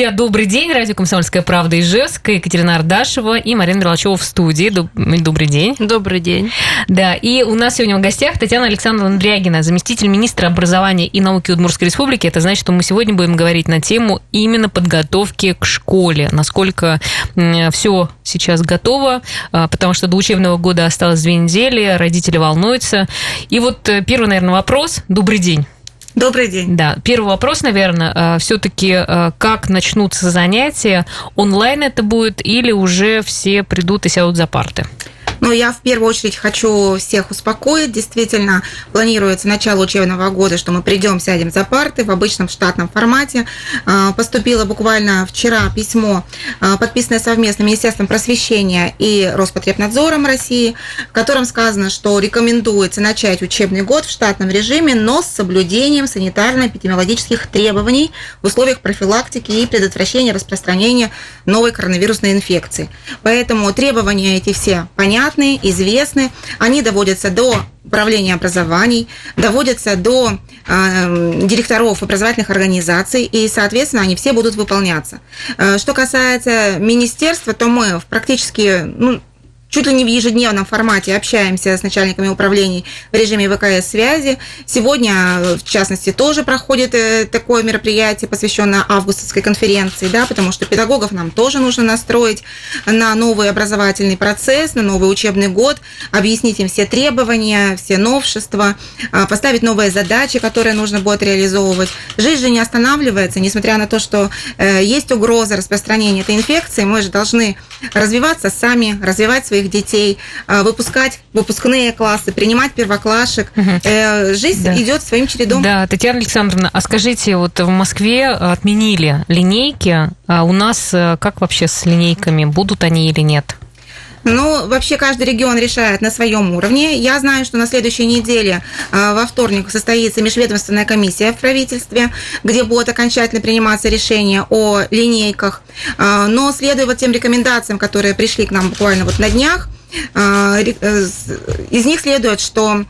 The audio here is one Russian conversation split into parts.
Друзья, добрый день. Радио «Комсомольская правда» и Ижевск. Екатерина Ардашева и Марина Мерлачева в студии. Добрый день. Добрый день. Да, и у нас сегодня в гостях Татьяна Александровна Дрягина, заместитель министра образования и науки Удмуртской республики. Это значит, что мы сегодня будем говорить на тему именно подготовки к школе. Насколько все сейчас готово, а, потому что до учебного года осталось две недели, родители волнуются. И вот э, первый, наверное, вопрос. Добрый день. Добрый день. Да, первый вопрос, наверное, э, все-таки э, как начнутся занятия? Онлайн это будет или уже все придут и сядут за парты? Но я в первую очередь хочу всех успокоить. Действительно, планируется начало учебного года, что мы придем, сядем за парты в обычном штатном формате. А, поступило буквально вчера письмо, а, подписанное совместно Министерством просвещения и Роспотребнадзором России, в котором сказано, что рекомендуется начать учебный год в штатном режиме, но с соблюдением санитарно-эпидемиологических требований в условиях профилактики и предотвращения распространения новой коронавирусной инфекции. Поэтому требования эти все понятны понятны, известны, они доводятся до управления образований, доводятся до э, директоров образовательных организаций, и, соответственно, они все будут выполняться. Э, что касается министерства, то мы практически ну, чуть ли не в ежедневном формате общаемся с начальниками управлений в режиме ВКС-связи. Сегодня, в частности, тоже проходит э, такое мероприятие, посвященное августовской конференции, да, потому что педагогов нам тоже нужно настроить на новый образовательный процесс, на новый учебный год, объяснить им все требования, все новшества, а, поставить новые задачи, которые нужно будет реализовывать. Жизнь же не останавливается, несмотря на то, что э, есть угроза распространения этой инфекции, мы же должны развиваться сами, развивать свои своих детей, а, выпускать выпускные классы, принимать первоклашек. Угу. Жизнь да. идет своим чередом. Да, Татьяна Александровна, а скажите, вот в Москве отменили линейки, а у нас э, как вообще с линейками, будут они или нет? Ну, вообще каждый регион решает на своем уровне. Я знаю, что на следующей неделе а, во вторник состоится межведомственная комиссия в правительстве, где будет окончательно приниматься решение о линейках. А, но следуя вот тем рекомендациям, которые пришли к нам буквально вот на днях, а, э, из них следует, что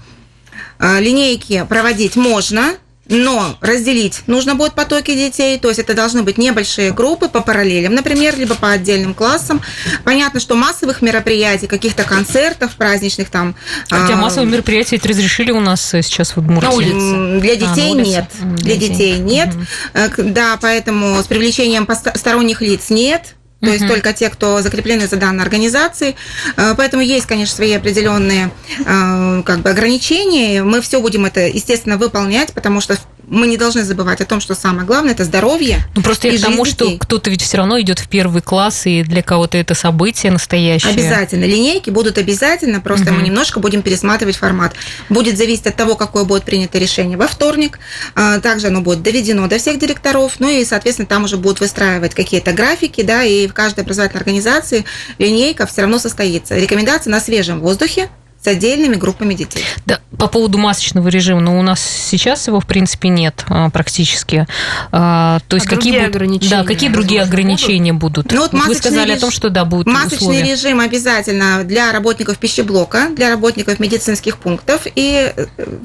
линейки проводить можно, но разделить нужно будет потоки детей, то есть это должны быть небольшие группы по параллелям, например, либо по отдельным классам. Понятно, что массовых мероприятий, каких-то концертов праздничных там... Хотя а, массовые мероприятия ведь разрешили у нас сейчас в Удмуртии. На улице. Для детей а, нет. Для, для детей нет. Угу. Да, поэтому с привлечением сторонних лиц нет то uh-huh. есть только те, кто закреплены за данной организацией. Э, поэтому есть, конечно, свои определенные э, как бы, ограничения. Мы все будем это, естественно, выполнять, потому что мы не должны забывать о том, что самое главное это здоровье. Ну просто я к тому, что кто-то ведь все равно идет в первый класс, и для кого-то это событие настоящее. Обязательно. Линейки будут обязательно, просто угу. мы немножко будем пересматривать формат. Будет зависеть от того, какое будет принято решение во вторник. А, также оно будет доведено до всех директоров. Ну и, соответственно, там уже будут выстраивать какие-то графики, да, и в каждой образовательной организации линейка все равно состоится. Рекомендации на свежем воздухе, с отдельными группами детей. Да, по поводу масочного режима, ну, у нас сейчас его, в принципе, нет а, практически. А, то есть а какие, будут, ограничения, да, какие другие ограничения будут? будут? Ну, вот, вы сказали реж... о том, что да, будут Масочный условия. режим обязательно для работников пищеблока, для работников медицинских пунктов и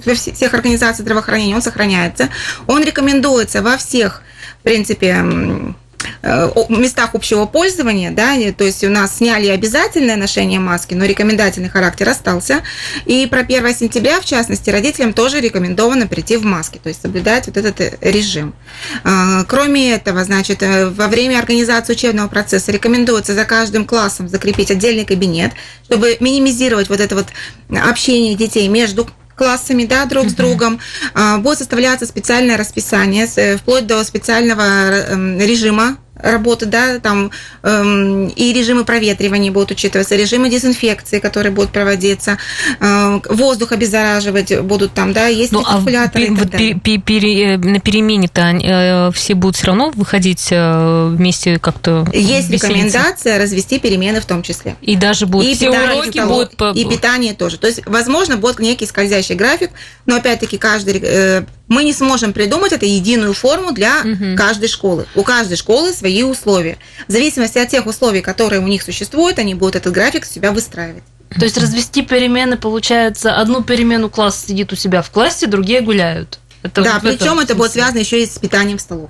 во э, всех организаций здравоохранения он сохраняется. Он рекомендуется во всех, в принципе, местах общего пользования, да, то есть у нас сняли обязательное ношение маски, но рекомендательный характер остался. И про 1 сентября, в частности, родителям тоже рекомендовано прийти в маске, то есть соблюдать вот этот э, режим. А, кроме этого, значит, э, во время организации учебного процесса рекомендуется за каждым классом закрепить отдельный кабинет, чтобы минимизировать вот это вот общение детей между классами, да, друг uh-huh. с другом. А, будет составляться специальное расписание, вплоть до специального режима работы, да, там эм, и режимы проветривания будут учитываться, режимы дезинфекции, которые будут проводиться, э, воздух обеззараживать будут там, да, есть ну, а пер, вот пер, пер, пер, на перемене-то э, все будут все равно выходить э, вместе как-то Есть веселиться. рекомендация развести перемены в том числе. И даже будут и все уроки будут... По... И питание тоже. То есть, возможно, будет некий скользящий график, но опять-таки каждый э, мы не сможем придумать это единую форму для угу. каждой школы. У каждой школы свои условия. В зависимости от тех условий, которые у них существуют, они будут этот график себя выстраивать. То есть развести перемены, получается, одну перемену класс сидит у себя в классе, другие гуляют. Это да, вот причем это будет связано еще и с питанием в столовой.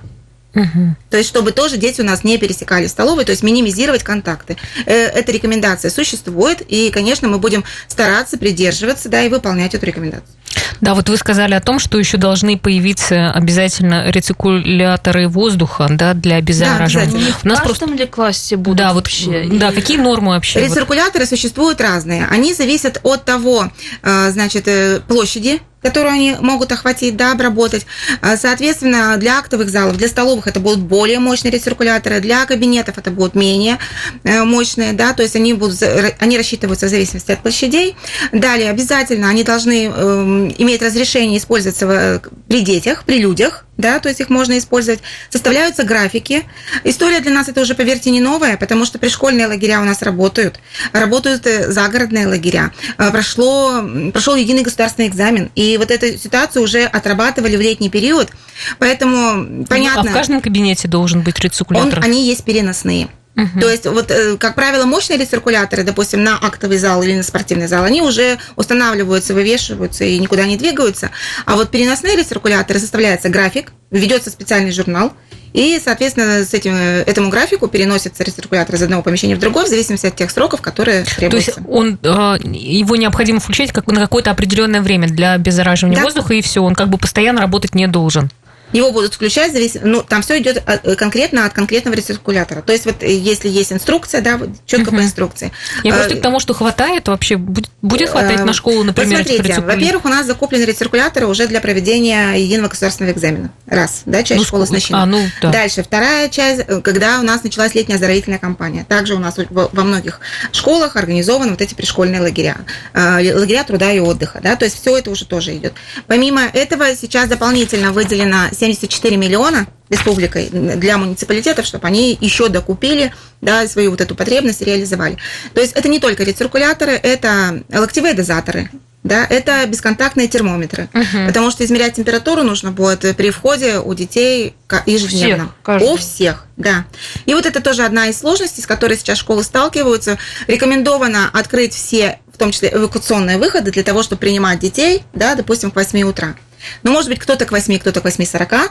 Угу. То есть, чтобы тоже дети у нас не пересекали столовой, то есть минимизировать контакты. Э, эта рекомендация существует, и, конечно, мы будем стараться придерживаться, да, и выполнять эту рекомендацию. Да, вот вы сказали о том, что еще должны появиться обязательно рециркуляторы воздуха, да, для обеззараживания. Да, У нас в просто... ли классе будут да, вообще? Вот, да, какие нормы вообще? Рециркуляторы вот? существуют разные. Они зависят от того, э, значит, э, площади которую они могут охватить, да, обработать. А, соответственно, для актовых залов, для столовых это будут более мощные рециркуляторы, для кабинетов это будут менее э, мощные, да, то есть они, будут, они рассчитываются в зависимости от площадей. Далее, обязательно они должны эм, иметь разрешение использоваться при детях, при людях, да, то есть их можно использовать. Составляются графики. История для нас это уже, поверьте, не новая, потому что пришкольные лагеря у нас работают, работают э, загородные лагеря. Э, прошло, прошел единый государственный экзамен, и вот эту ситуацию уже отрабатывали в летний период, поэтому понятно. Ну, а в каждом кабинете должен быть рециркулятор? Он, они есть переносные. Угу. То есть, вот, э, как правило, мощные рециркуляторы, допустим, на актовый зал или на спортивный зал, они уже устанавливаются, вывешиваются и никуда не двигаются. А вот переносные рециркуляторы составляется график, ведется специальный журнал, и, соответственно, с этим, этому графику переносится рециркулятор из одного помещения в другое, в зависимости от тех сроков, которые требуются. То есть он, э, его необходимо включать как на какое-то определенное время для обеззараживания да. воздуха, и все, он как бы постоянно работать не должен его будут включать, завис... ну, там все идет э, конкретно от конкретного рециркулятора. То есть вот э, если есть инструкция, да, четко угу. по инструкции. Я просто э, к тому, что хватает вообще, будет хватать на школу, например, Посмотрите, во-первых, у нас закуплены рециркуляторы уже для проведения единого государственного экзамена. Раз, да, часть ну, школы оснащена. А, ну, да. Дальше, вторая часть, когда у нас началась летняя оздоровительная кампания. Также у нас во многих школах организованы вот эти пришкольные лагеря. Лагеря труда и отдыха, да, то есть все это уже тоже идет. Помимо этого, сейчас дополнительно выделено 74 миллиона республикой для муниципалитетов, чтобы они еще докупили да, свою вот эту потребность и реализовали. То есть это не только рециркуляторы, это локтевые дозаторы, да, это бесконтактные термометры, угу. потому что измерять температуру нужно будет при входе у детей ежедневно. Всех, у всех, да. И вот это тоже одна из сложностей, с которой сейчас школы сталкиваются. Рекомендовано открыть все, в том числе эвакуационные выходы для того, чтобы принимать детей, да, допустим, к 8 утра. Ну, может быть, кто-то к 8, кто-то к 8.40,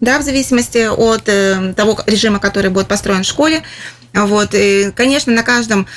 да, в зависимости от э, того режима, который будет построен в школе. Вот, и, конечно, на каждом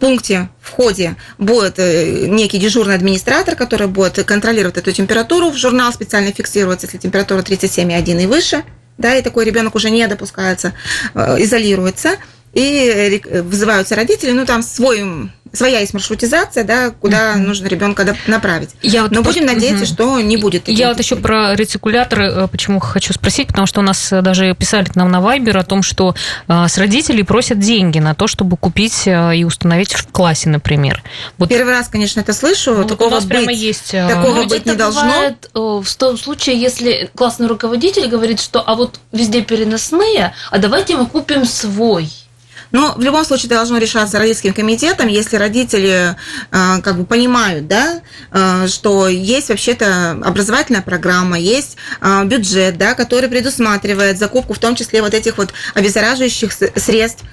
пункте в ходе будет э, некий дежурный администратор, который будет контролировать эту температуру. В журнал специально фиксируется, если температура 37,1 и выше, да, и такой ребенок уже не допускается, э, изолируется и вызываются родители, ну там свой своя есть маршрутизация, да, куда uh-huh. нужно ребенка направить. Я вот Но просто... будем надеяться, uh-huh. что не будет. Таких Я вот еще про рецикуляторы, э, почему хочу спросить, потому что у нас э, даже писали к нам на Вайбер о том, что э, с родителей просят деньги на то, чтобы купить и установить в классе, например. Вот. Первый раз, конечно, это слышу. Вот такого у нас быть, прямо есть. Такого быть не должно. в том случае, если классный руководитель говорит, что а вот везде переносные, а давайте мы купим свой. Но в любом случае должно решаться родительским комитетом, если родители э, как бы понимают, да, э, что есть вообще-то образовательная программа, есть э, бюджет, да, который предусматривает закупку в том числе вот этих вот обеззараживающих средств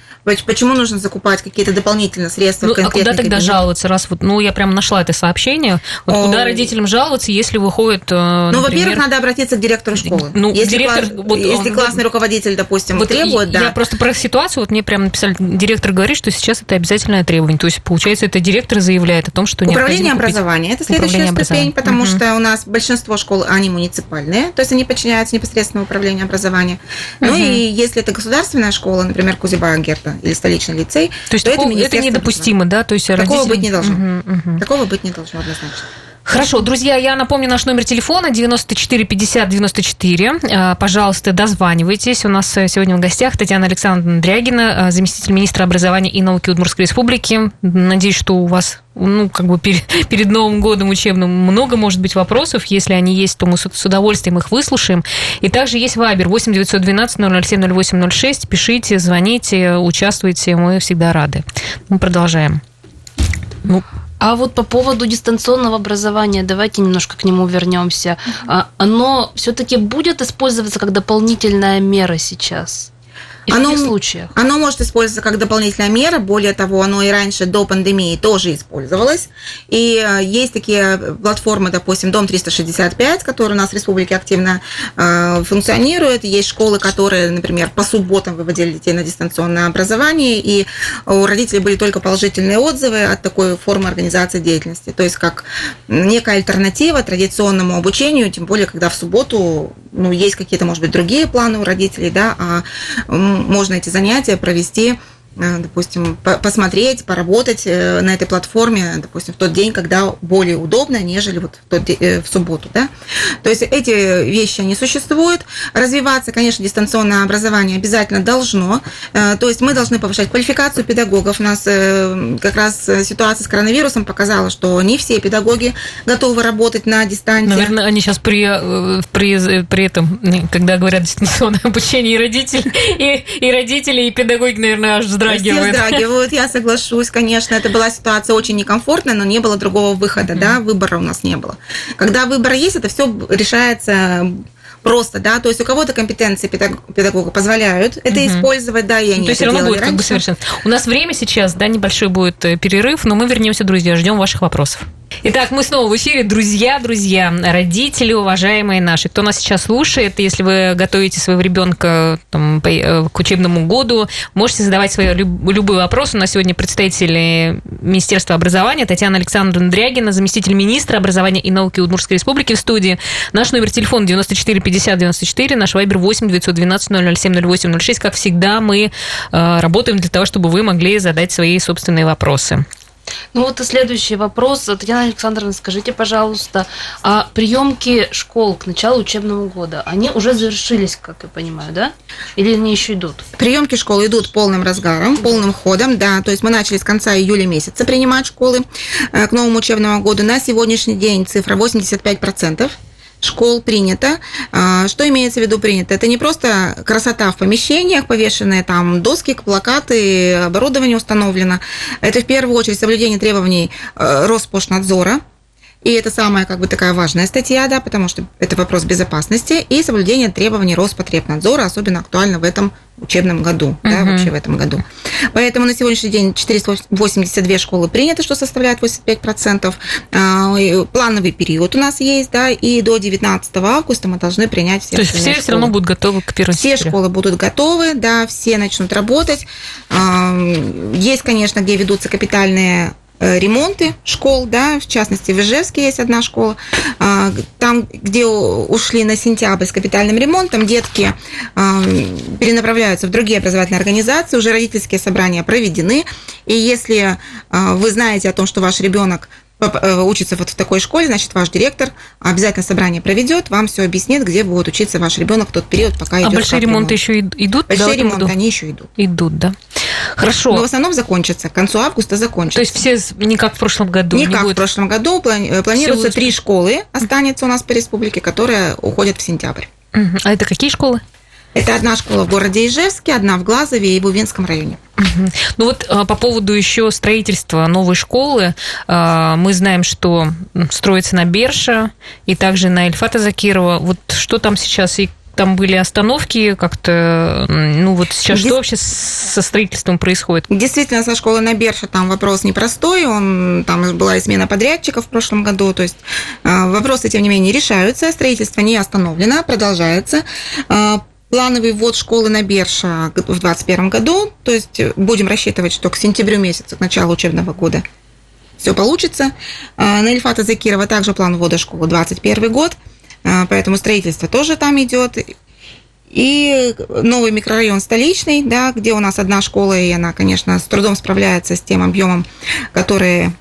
Почему нужно закупать какие-то дополнительные средства? Ну, а куда тогда кабинет? жаловаться, раз вот, ну, я прям нашла это сообщение. Вот О... куда родителям жаловаться, если выходит, э, Ну, во-первых, надо обратиться к директору школы. Ну, если, директор, класс, вот, если классный руководитель, допустим, вот требует, да. Я просто про ситуацию, вот мне прям написали, директор говорит, что сейчас это обязательное требование. То есть, получается, это директор заявляет о том, что Управление образования. Это следующая ступень, потому угу. что у нас большинство школ, они муниципальные, то есть они подчиняются непосредственно управлению образования. Угу. Ну и если это государственная школа, например, Кузибая Герта, или столичный лицей, то есть то такого, это, это недопустимо, да? То есть такого родители... быть не должно. Угу, угу. Такого быть не должно однозначно. Хорошо, друзья, я напомню наш номер телефона 94 50 94. Пожалуйста, дозванивайтесь. У нас э, сегодня в гостях Татьяна Александровна Дрягина, э, заместитель министра образования и науки Удмуртской республики. Надеюсь, что у вас ну, как бы перед, перед Новым годом учебным много, может быть, вопросов. Если они есть, то мы с удовольствием их выслушаем. И также есть Вайбер 8 912 007 0806. Пишите, звоните, участвуйте. Мы всегда рады. Мы продолжаем. Ну, а вот по поводу дистанционного образования, давайте немножко к нему вернемся. А, оно все-таки будет использоваться как дополнительная мера сейчас? И в каких случаях? Оно может использоваться как дополнительная мера, более того, оно и раньше до пандемии тоже использовалось. И э, есть такие платформы, допустим, Дом 365, который у нас в республике активно э, функционирует. Есть школы, которые, например, по субботам выводили детей на дистанционное образование, и у родителей были только положительные отзывы от такой формы организации деятельности. То есть как некая альтернатива традиционному обучению, тем более, когда в субботу ну, есть какие-то, может быть, другие планы у родителей, да, а можно эти занятия провести Э, допустим, посмотреть, поработать э, на этой платформе, допустим, в тот день, когда более удобно, нежели вот в, тот, э, в субботу. Да? То есть эти вещи, они существуют. Развиваться, конечно, дистанционное образование обязательно должно. То есть мы должны повышать квалификацию педагогов. У нас как раз ситуация с коронавирусом показала, что не все педагоги готовы работать на дистанции. Наверное, они сейчас при, при, при этом, когда говорят дистанционное обучение, и родители, и, и родители, и педагоги, наверное, аж вздрагивают. Все вздрагивают, я соглашусь, конечно. Это была ситуация очень некомфортная, но не было другого выхода, mm-hmm. да, выбора у нас не было. Когда выбор есть, это все решается просто, да, то есть у кого-то компетенции педагога позволяют это угу. использовать, да, и они То есть все равно будет раньше. как бы совершенно. У нас время сейчас, да, небольшой будет э, перерыв, но мы вернемся, друзья, ждем ваших вопросов. Итак, мы снова в эфире. Друзья, друзья, родители, уважаемые наши, кто нас сейчас слушает, если вы готовите своего ребенка там, э, к учебному году, можете задавать свои любые вопросы. У нас сегодня представители Министерства образования Татьяна Александровна Дрягина, заместитель министра образования и науки Удмуртской республики в студии. Наш номер телефона 94 50 94, наш вайбер 8 912 007 08 06. Как всегда, мы э, работаем для того, чтобы вы могли задать свои собственные вопросы. Ну вот и следующий вопрос. Татьяна Александровна, скажите, пожалуйста, а приемки школ к началу учебного года, они уже завершились, как я понимаю, да? Или они еще идут? Приемки школ идут полным разгаром, полным ходом, да. То есть мы начали с конца июля месяца принимать школы э, к новому учебному году. На сегодняшний день цифра 85% школ принято. А, что имеется в виду принято? Это не просто красота в помещениях, повешенные там доски, плакаты, оборудование установлено. Это в первую очередь соблюдение требований э, Роспошнадзора, и это самая как бы такая важная статья, да, потому что это вопрос безопасности и соблюдение требований Роспотребнадзора, особенно актуально в этом учебном году, uh-huh. да, вообще в этом году. Поэтому на сегодняшний день 482 школы приняты, что составляет 85%. А, плановый период у нас есть, да, и до 19 августа мы должны принять все То есть все школы. все равно будут готовы к 1 Все школы будут готовы, да, все начнут работать. Есть, конечно, где ведутся капитальные ремонты школ, да, в частности, в Ижевске есть одна школа, а, там, где ушли на сентябрь с капитальным ремонтом, детки а, перенаправляются в другие образовательные организации, уже родительские собрания проведены, и если а, вы знаете о том, что ваш ребенок Э, учится вот в такой школе, значит, ваш директор обязательно собрание проведет, вам все объяснит, где будет учиться ваш ребенок в тот период, пока идет. А большие ремонты еще идут? Большие да, ремонты, они еще идут. Идут, да. Хорошо. Но в основном закончатся, к концу августа закончатся. То есть все не как в прошлом году? Не, не как будет... в прошлом году. Э, планируется три школы, останется у нас по республике, которые уходят в сентябрь. А это какие школы? Это одна школа в городе Ижевске, одна в Глазове и Бувинском районе. Ну вот а, по поводу еще строительства новой школы, а, мы знаем, что строится на Берша и также на Эльфата Закирова. Вот что там сейчас и там были остановки как-то, ну вот сейчас Дес... что вообще со строительством происходит? Действительно, со школы на Берша там вопрос непростой, он, там была и смена подрядчиков в прошлом году, то есть а, вопросы, тем не менее, решаются, строительство не остановлено, продолжается. Плановый ввод школы на Берша в 2021 году, то есть будем рассчитывать, что к сентябрю месяцу, к началу учебного года все получится. А, на Ильфата Закирова также план ввода школы 2021 год, а, поэтому строительство тоже там идет. И новый микрорайон столичный, да, где у нас одна школа, и она, конечно, с трудом справляется с тем объемом, который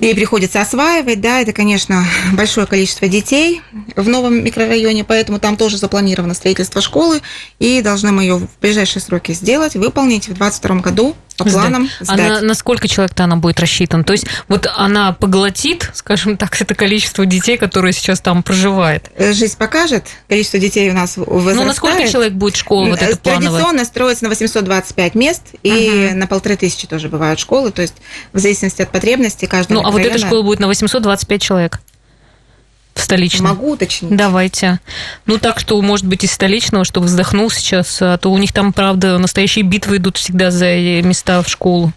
ей приходится осваивать, да, это, конечно, большое количество детей в новом микрорайоне, поэтому там тоже запланировано строительство школы, и должны мы ее в ближайшие сроки сделать, выполнить в 2022 году по планам сдать. А на, сколько человек-то она будет рассчитана? То есть вот она поглотит, скажем так, это количество детей, которые сейчас там проживает? Э, жизнь покажет. Количество детей у нас возрастает. Ну, на сколько человек будет школа вот эта плановая? Традиционно строится на 825 мест, и угу. на полторы тысячи тоже бывают школы, то есть в зависимости от потребностей каждого Ну, а вот эта школа будет на 825 человек? В столичном? Могу уточнить. Давайте. Ну, так что, может быть, из столичного, чтобы вздохнул сейчас, а то у них там, правда, настоящие битвы идут всегда за места в школу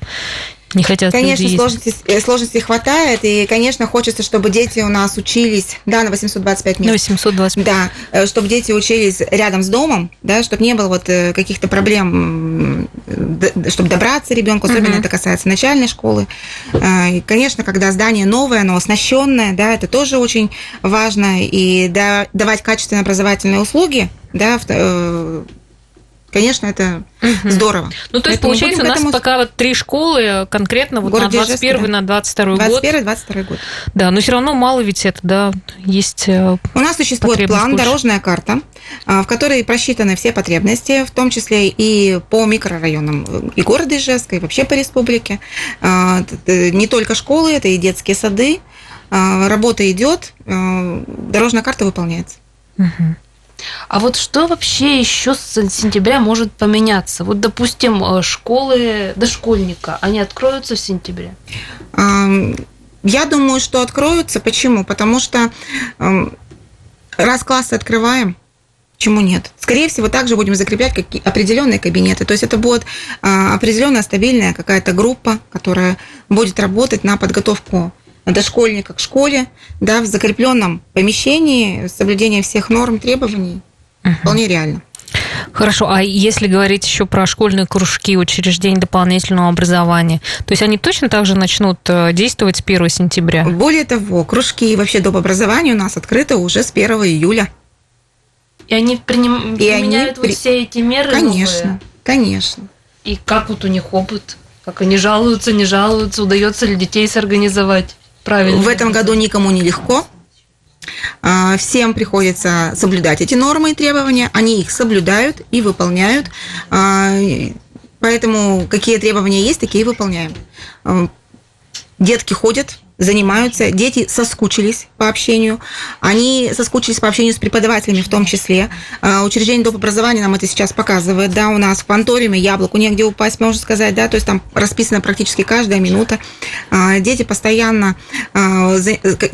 не хотят Конечно, сложностей, э, сложностей хватает, и, конечно, хочется, чтобы дети у нас учились, да, на 825 мест. На 825. Да, э, чтобы дети учились рядом с домом, да, чтобы не было вот э, каких-то проблем, чтобы добраться ребенку, особенно uh-huh. это касается начальной школы. И, конечно, когда здание новое, оно оснащенное, да, это тоже очень важно, и давать качественные образовательные услуги, да, конечно, это угу. здорово. Ну, то есть, Поэтому получается, у нас этому... пока вот три школы конкретно вот на 21 Ижевске, на 22 год. 21 22 год. Да, но все равно мало ведь это, да, есть э, У нас существует план, больше. дорожная карта, а, в которой просчитаны все потребности, в том числе и по микрорайонам и города Ижевска, и вообще по республике. А, не только школы, это и детские сады. А, работа идет, дорожная карта выполняется. Угу. А вот что вообще еще с сентября может поменяться? Вот, допустим, э, школы дошкольника, они откроются в сентябре? Я думаю, что откроются. Почему? Потому что раз классы открываем, Почему нет? Скорее всего, также будем закреплять какие определенные кабинеты. То есть это будет а, определенная стабильная какая-то группа, которая будет работать на подготовку дошкольника к школе, да, в закрепленном помещении, соблюдение всех норм, требований, угу. вполне реально. Хорошо, а если говорить еще про школьные кружки, учреждения дополнительного образования, то есть они точно так же начнут э, действовать с 1 сентября? Более того, кружки и вообще доп. образования у нас открыты уже с 1 июля. И они приним... и применяют они... вот все эти меры Конечно, новые? конечно. И как вот у них опыт? Как они жалуются, не жалуются? Удается ли детей сорганизовать? Правильно. В этом году никому не легко. А, всем приходится соблюдать эти нормы и требования. Они их соблюдают и выполняют. А, поэтому какие требования есть, такие выполняем. А, детки ходят занимаются, дети соскучились по общению, они соскучились по общению с преподавателями в том числе. А, учреждение доп. образования нам это сейчас показывает, да, у нас в Панториуме яблоку негде упасть, можно сказать, да, то есть там расписана практически каждая минута. А, дети постоянно а,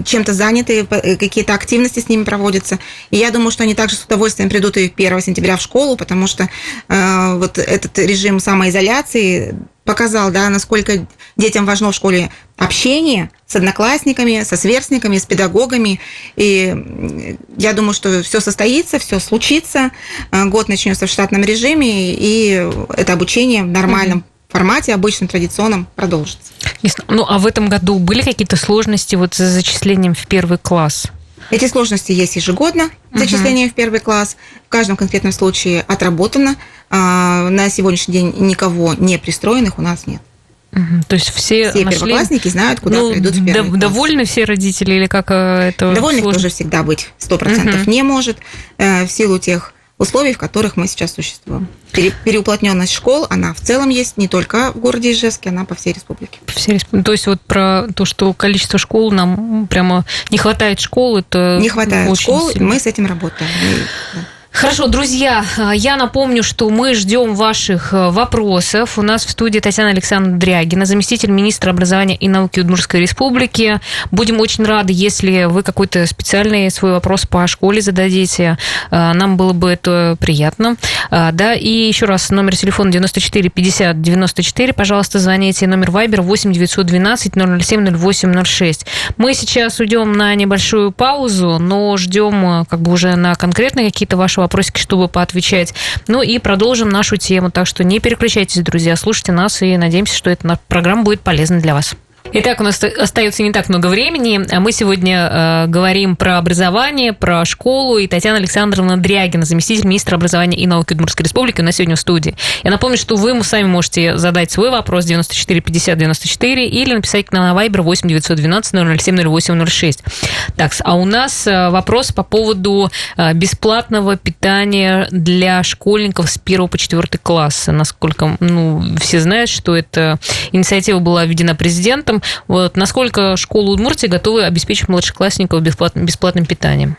чем-то заняты, какие-то активности с ними проводятся. И я думаю, что они также с удовольствием придут и 1 сентября в школу, потому что вот этот режим самоизоляции показал, да, насколько детям важно в школе общение с одноклассниками, со сверстниками, с педагогами. И я думаю, что все состоится, все случится. Э, год начнется в штатном режиме, и это обучение в нормальном mm-hmm. формате, обычном, традиционном, продолжится. Ну, а в этом году были какие-то сложности вот с зачислением в первый класс? Эти сложности есть ежегодно, зачисление uh-huh. в первый класс. В каждом конкретном случае отработано. А, на сегодняшний день никого не пристроенных у нас нет. То есть все, все нашли... первоклассники знают, куда ну, придут в первый Довольны класс. все родители или как э, это Довольных сложно? тоже всегда быть сто процентов угу. не может э, в силу тех условий, в которых мы сейчас существуем. Переуплотненность школ, она в целом есть не только в городе Ижевске, она по всей республике. По всей республике. То есть вот про то, что количество школ нам прямо не хватает школ, это Не хватает школ, сильно. мы с этим работаем. да. Хорошо, друзья, я напомню, что мы ждем ваших э, вопросов. У нас в студии Татьяна Александровна Дрягина, заместитель министра образования и науки Удмуртской республики. Будем очень рады, если вы какой-то специальный свой вопрос по школе зададите. Э, нам было бы это приятно. Э, да, и еще раз, номер телефона 94 50 94, пожалуйста, звоните. Номер Viber 8 912 007 0806. Мы сейчас уйдем на небольшую паузу, но ждем как бы уже на конкретные какие-то ваши вопросики, чтобы поотвечать. Ну и продолжим нашу тему. Так что не переключайтесь, друзья, слушайте нас и надеемся, что эта программа будет полезна для вас. Итак, у нас остается не так много времени. Мы сегодня э, говорим про образование, про школу. И Татьяна Александровна Дрягина, заместитель министра образования и науки Удмуртской республики, у нас сегодня в студии. Я напомню, что вы сами можете задать свой вопрос 94 50 94 или написать на Viber 8 912 007 08 06. Так, а у нас э, вопрос по поводу э, бесплатного питания для школьников с 1 по 4 класса. Насколько ну, все знают, что эта инициатива была введена президентом, вот, насколько школы Удмуртии готовы обеспечить младшеклассников бесплатным, бесплатным питанием?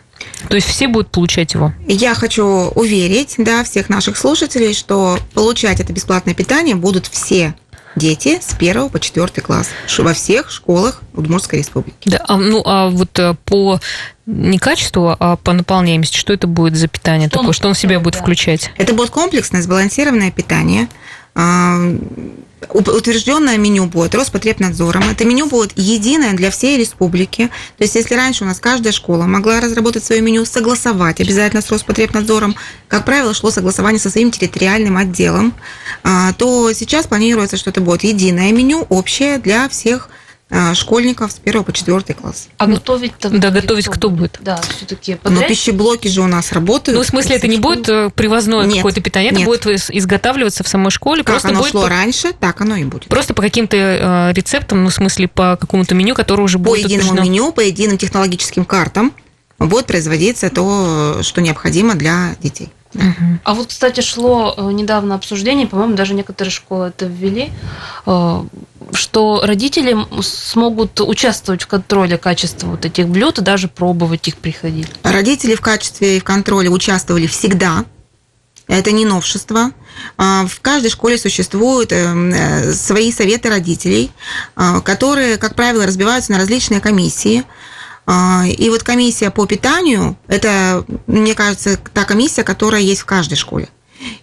То есть все будут получать его? Я хочу уверить да, всех наших слушателей, что получать это бесплатное питание будут все дети с 1 по 4 класс во всех школах Удмуртской республики. Да, а, ну а вот э, по не качеству, а по наполняемости, что это будет за питание что такое, что он в себя будет да. включать? Это будет комплексное сбалансированное питание, утвержденное меню будет Роспотребнадзором. Это меню будет единое для всей республики. То есть, если раньше у нас каждая школа могла разработать свое меню, согласовать обязательно с Роспотребнадзором, как правило, шло согласование со своим территориальным отделом, а, то сейчас планируется, что это будет единое меню, общее для всех а, школьников с 1 по 4 класс. А готовить-то? Да, готовить кто будет? Да, все-таки Но пищеблоки же у нас работают. Ну, в смысле, это не будет э, привозное какое-то питание, это будет изготавливаться в самой школе. Как просто оно будет шло по... раньше, так оно и будет. Просто по каким-то э, рецептам, ну, в смысле, по какому-то меню, которое уже будет По единому утверждено. меню, по единым технологическим картам будет производиться то, что необходимо для детей. Угу. А вот, кстати, шло э, недавно обсуждение, по-моему, даже некоторые школы это ввели, э, что родители смогут участвовать в контроле качества вот этих блюд и даже пробовать их приходить. Родители в качестве и в контроле участвовали всегда. Это не новшество. А, в каждой школе существуют э, свои советы родителей, которые, как правило, разбиваются на различные комиссии. А, и вот комиссия по питанию, это, мне кажется, та комиссия, которая есть в каждой школе.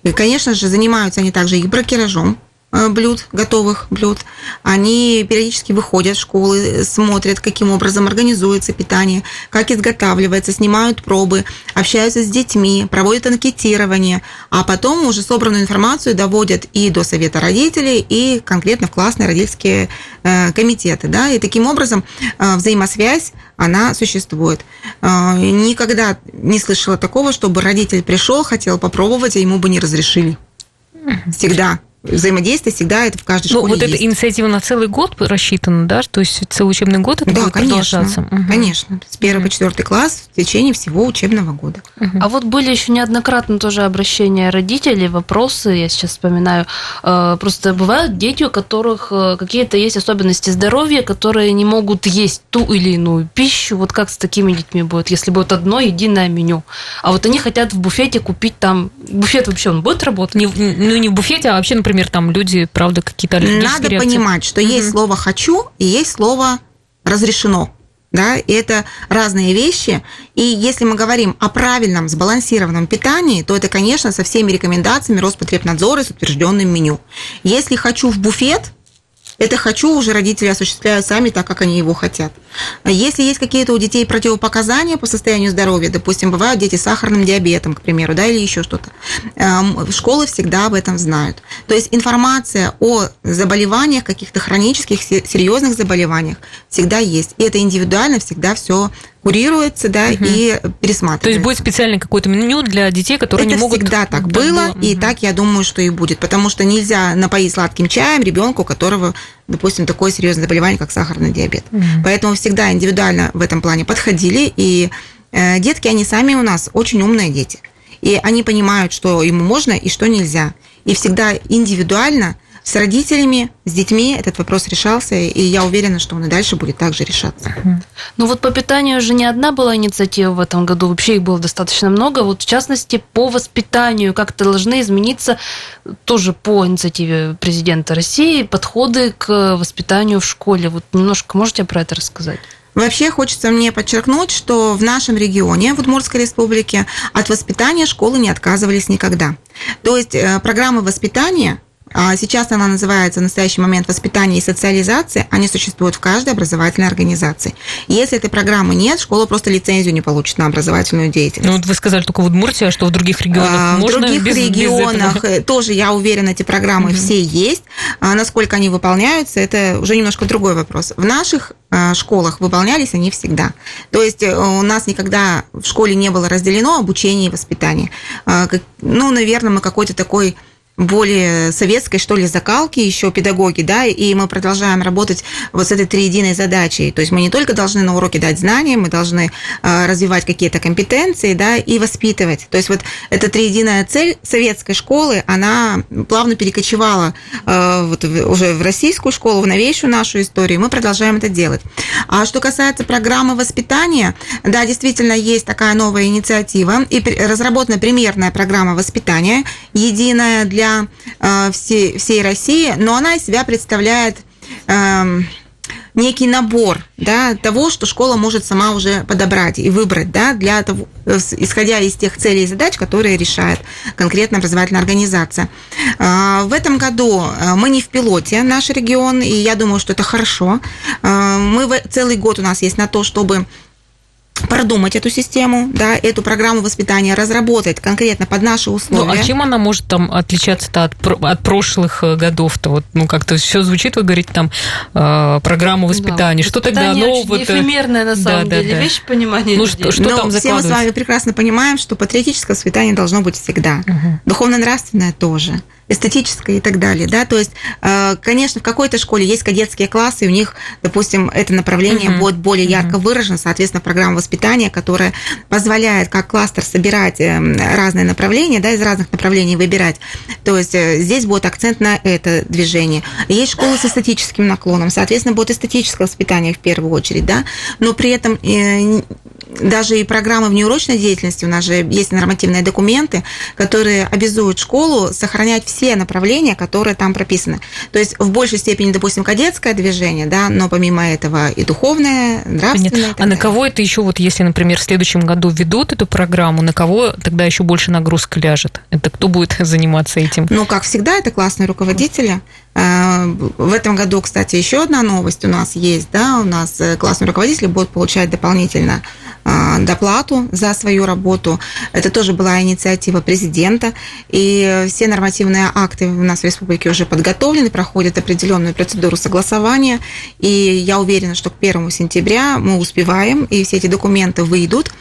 И, конечно же, занимаются они также и бракеражом, Э, блюд, готовых блюд. Они периодически выходят в школы, смотрят, каким образом организуется питание, как изготавливается, снимают пробы, общаются с детьми, проводят анкетирование, а потом уже собранную информацию доводят и до совета родителей, и конкретно в классные родительские э, комитеты. Да? И таким образом э, взаимосвязь, она существует. Никогда не слышала такого, чтобы родитель пришел, хотел попробовать, а ему бы не разрешили. Всегда взаимодействие всегда это в каждой ну, школе вот есть. эта инициатива на целый год рассчитана, да? То есть целый учебный год это да, будет конечно, продолжаться? конечно. С 1 угу. по 4 класс в течение всего учебного года. Угу. А вот были еще неоднократно тоже обращения родителей, вопросы, я сейчас вспоминаю. Э, просто бывают дети, у которых э, какие-то есть особенности здоровья, которые не могут есть ту или иную пищу. Вот как с такими детьми будет, если будет одно единое меню? А вот они хотят в буфете купить там... Буфет вообще он будет работать? Не, ну, не в буфете, а вообще, например, например, там люди, правда, какие-то Надо реакции. понимать, что угу. есть слово «хочу» и есть слово «разрешено». Да, и это разные вещи. И если мы говорим о правильном сбалансированном питании, то это, конечно, со всеми рекомендациями Роспотребнадзора с утвержденным меню. Если хочу в буфет, это хочу уже родители осуществляют сами так, как они его хотят. Если есть какие-то у детей противопоказания по состоянию здоровья, допустим, бывают дети с сахарным диабетом, к примеру, да, или еще что-то, эм, школы всегда об этом знают. То есть информация о заболеваниях, каких-то хронических, серьезных заболеваниях всегда есть. И это индивидуально всегда все курируется, да, угу. и пересматривается. То есть будет специальное какое-то меню для детей, которые Это не могут... Это всегда так было, угу. и так, я думаю, что и будет, потому что нельзя напоить сладким чаем ребенку, у которого, допустим, такое серьезное заболевание, как сахарный диабет. Угу. Поэтому всегда индивидуально в этом плане подходили, и э, детки, они сами у нас очень умные дети, и они понимают, что ему можно и что нельзя, и всегда индивидуально с родителями, с детьми этот вопрос решался, и я уверена, что он и дальше будет также решаться. Ну вот по питанию уже не одна была инициатива в этом году, вообще их было достаточно много. Вот в частности по воспитанию как-то должны измениться тоже по инициативе президента России подходы к воспитанию в школе. Вот немножко можете про это рассказать? Вообще хочется мне подчеркнуть, что в нашем регионе, в Удмуртской республике, от воспитания школы не отказывались никогда. То есть э, программы воспитания сейчас она называется в настоящий момент «Воспитание и социализация». Они существуют в каждой образовательной организации. Если этой программы нет, школа просто лицензию не получит на образовательную деятельность. Ну, вот вы сказали только в Удмуртии, а что в других регионах а, можно В других без, регионах без этого? тоже, я уверена, эти программы угу. все есть. А насколько они выполняются, это уже немножко другой вопрос. В наших а, школах выполнялись они всегда. То есть э, у нас никогда в школе не было разделено обучение и воспитание. А, ну, наверное, мы какой-то такой более советской, что ли, закалки еще педагоги, да, и мы продолжаем работать вот с этой триединой задачей. То есть мы не только должны на уроке дать знания, мы должны э, развивать какие-то компетенции, да, и воспитывать. То есть вот эта триединая цель советской школы, она плавно перекочевала э, вот уже в российскую школу, в новейшую нашу историю, мы продолжаем это делать. А что касается программы воспитания, да, действительно есть такая новая инициатива, и разработана примерная программа воспитания, единая для для э, всей, всей России, но она из себя представляет э, некий набор да, того, что школа может сама уже подобрать и выбрать, да, для того, исходя из тех целей и задач, которые решает конкретно образовательная организация. А, в этом году э, мы не в пилоте, наш регион, и я думаю, что это хорошо. Мы целый год у нас есть на то, чтобы продумать эту систему, да, эту программу воспитания, разработать конкретно под наши условия. Ну, а чем она может там отличаться от, от прошлых э, годов-то? Вот, ну, как-то все звучит, вы говорите, там, э, программа воспитания. Да, что тогда нового? Это эфемерная, на самом да, деле, да, да. вещь понимания Ну, что, что там все мы с вами прекрасно понимаем, что патриотическое воспитание должно быть всегда. Угу. Духовно-нравственное тоже эстетическое и так далее, да, то есть, э, конечно, в какой-то школе есть кадетские классы, и у них, допустим, это направление uh-huh. будет более ярко uh-huh. выражено, соответственно, программа воспитания, которая позволяет как кластер собирать эм, разные направления, да, из разных направлений выбирать, то есть э, здесь будет акцент на это движение. Есть школы с эстетическим наклоном, соответственно, будет эстетическое воспитание в первую очередь, да, но при этом э, даже и программы внеурочной деятельности, у нас же есть нормативные документы, которые обязуют школу сохранять все направления, которые там прописаны. То есть в большей степени, допустим, кадетское движение, да, но помимо этого и духовное, нравственное. И а на кого это еще, вот если, например, в следующем году ведут эту программу, на кого тогда еще больше нагрузка ляжет? Это кто будет заниматься этим? Ну, как всегда, это классные руководители. Э, в этом году, кстати, еще одна новость у нас есть, да, у нас э, классные руководители будут получать дополнительно доплату за свою работу. Это тоже была инициатива президента. И все нормативные акты у нас в республике уже подготовлены, проходят определенную процедуру согласования. И я уверена, что к 1 сентября мы успеваем, и все эти документы выйдут.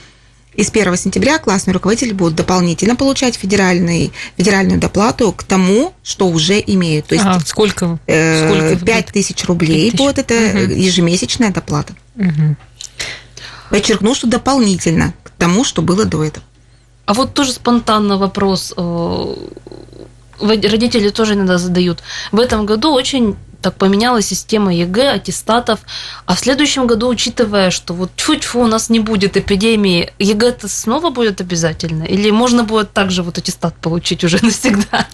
И с 1 сентября классный руководитель будет дополнительно получать федеральный, федеральную доплату к тому, что уже имеют. То есть а, сколько? Э, сколько 5 тысяч рублей 5 будет это угу. ежемесячная доплата. Угу. Подчеркну, что дополнительно к тому, что было до этого. А вот тоже спонтанно вопрос. Э, родители тоже иногда задают. В этом году очень так поменялась система ЕГЭ, аттестатов. А в следующем году, учитывая, что вот тьфу-тьфу, у нас не будет эпидемии, ЕГЭ-то снова будет обязательно? Или можно будет также вот аттестат получить уже навсегда?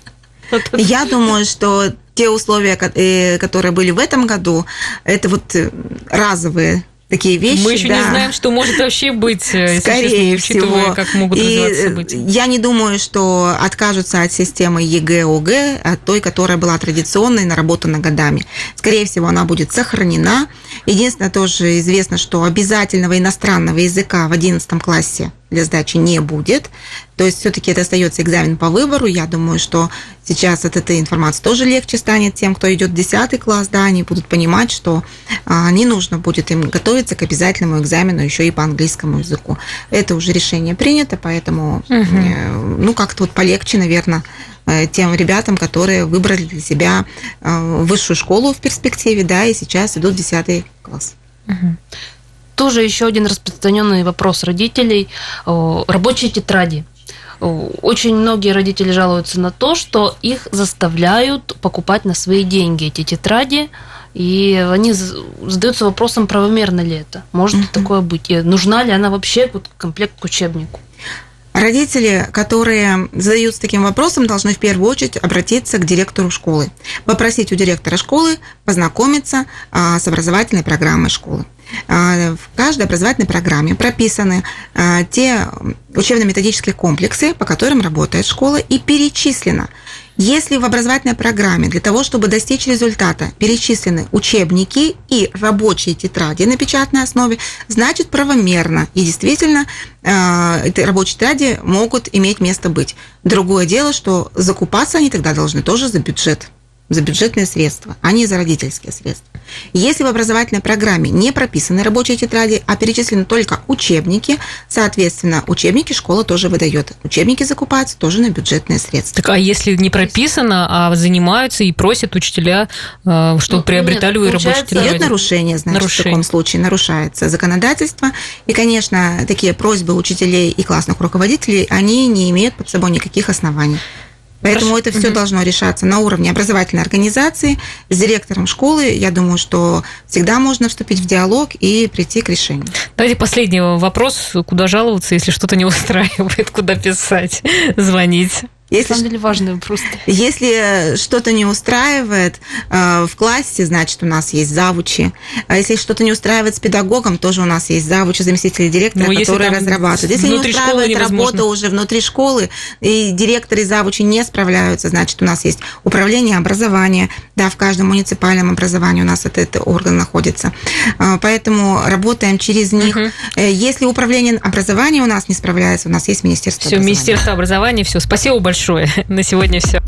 Я думаю, что те условия, э, которые были в этом году, это вот э, разовые такие вещи. Мы еще да. не знаем, что может вообще быть, э, Скорее всего. как могут и развиваться события. Я не думаю, что откажутся от системы ЕГЭ, ОГЭ, от той, которая была традиционной, наработана годами. Скорее всего, она будет сохранена. Единственное, тоже известно, что обязательного иностранного языка в 11 классе для сдачи не будет. То есть все-таки это остается экзамен по выбору. Я думаю, что сейчас от этой информации тоже легче станет тем, кто идет в 10 класс, да, они будут понимать, что а, не нужно будет им готовиться к обязательному экзамену еще и по английскому языку. Это уже решение принято, поэтому, угу. ну, как-то вот полегче, наверное, э, тем ребятам, которые выбрали для себя э, высшую школу в перспективе, да, и сейчас идут в 10 класс. Угу тоже еще один распространенный вопрос родителей рабочие тетради. Очень многие родители жалуются на то, что их заставляют покупать на свои деньги эти тетради, и они задаются вопросом, правомерно ли это, может ли такое быть, и нужна ли она вообще вот комплект к учебнику. Родители, которые задаются таким вопросом, должны в первую очередь обратиться к директору школы, попросить у директора школы познакомиться а, с образовательной программой школы. А, в каждой образовательной программе прописаны а, те учебно-методические комплексы, по которым работает школа, и перечислено, если в образовательной программе для того, чтобы достичь результата, перечислены учебники и рабочие тетради на печатной основе, значит правомерно. И действительно, а, рабочие тетради могут иметь место быть. Другое дело, что закупаться они тогда должны тоже за бюджет за бюджетные средства, а не за родительские средства. Если в образовательной программе не прописаны рабочие тетради, а перечислены только учебники, соответственно, учебники школа тоже выдает. Учебники закупаются тоже на бюджетные средства. Так, а если не прописано, а занимаются и просят учителя, э, чтобы ну, приобретали нет, рабочие тетради? Нет нарушения, значит, нарушение. в таком случае нарушается законодательство. И, конечно, такие просьбы учителей и классных руководителей, они не имеют под собой никаких оснований. Поэтому Хорошо. это все угу. должно решаться на уровне образовательной организации с директором школы. Я думаю, что всегда можно вступить в диалог и прийти к решению. Давайте последний вопрос. Куда жаловаться, если что-то не устраивает? Куда писать, звонить? Если, На самом деле важный вопрос. Если что-то не устраивает э, в классе, значит, у нас есть завучи. А если что-то не устраивает с педагогом, тоже у нас есть завучи, заместители директора, ну, которые разрабатывают. Если не устраивает работа уже внутри школы, и директоры и завучи не справляются, значит, у нас есть управление образования, да, в каждом муниципальном образовании у нас этот, этот орган находится. Э, поэтому работаем через них. Угу. Если управление образования у нас не справляется, у нас есть Министерство все, образования. Министерство образования, все. Спасибо большое. На сегодня все.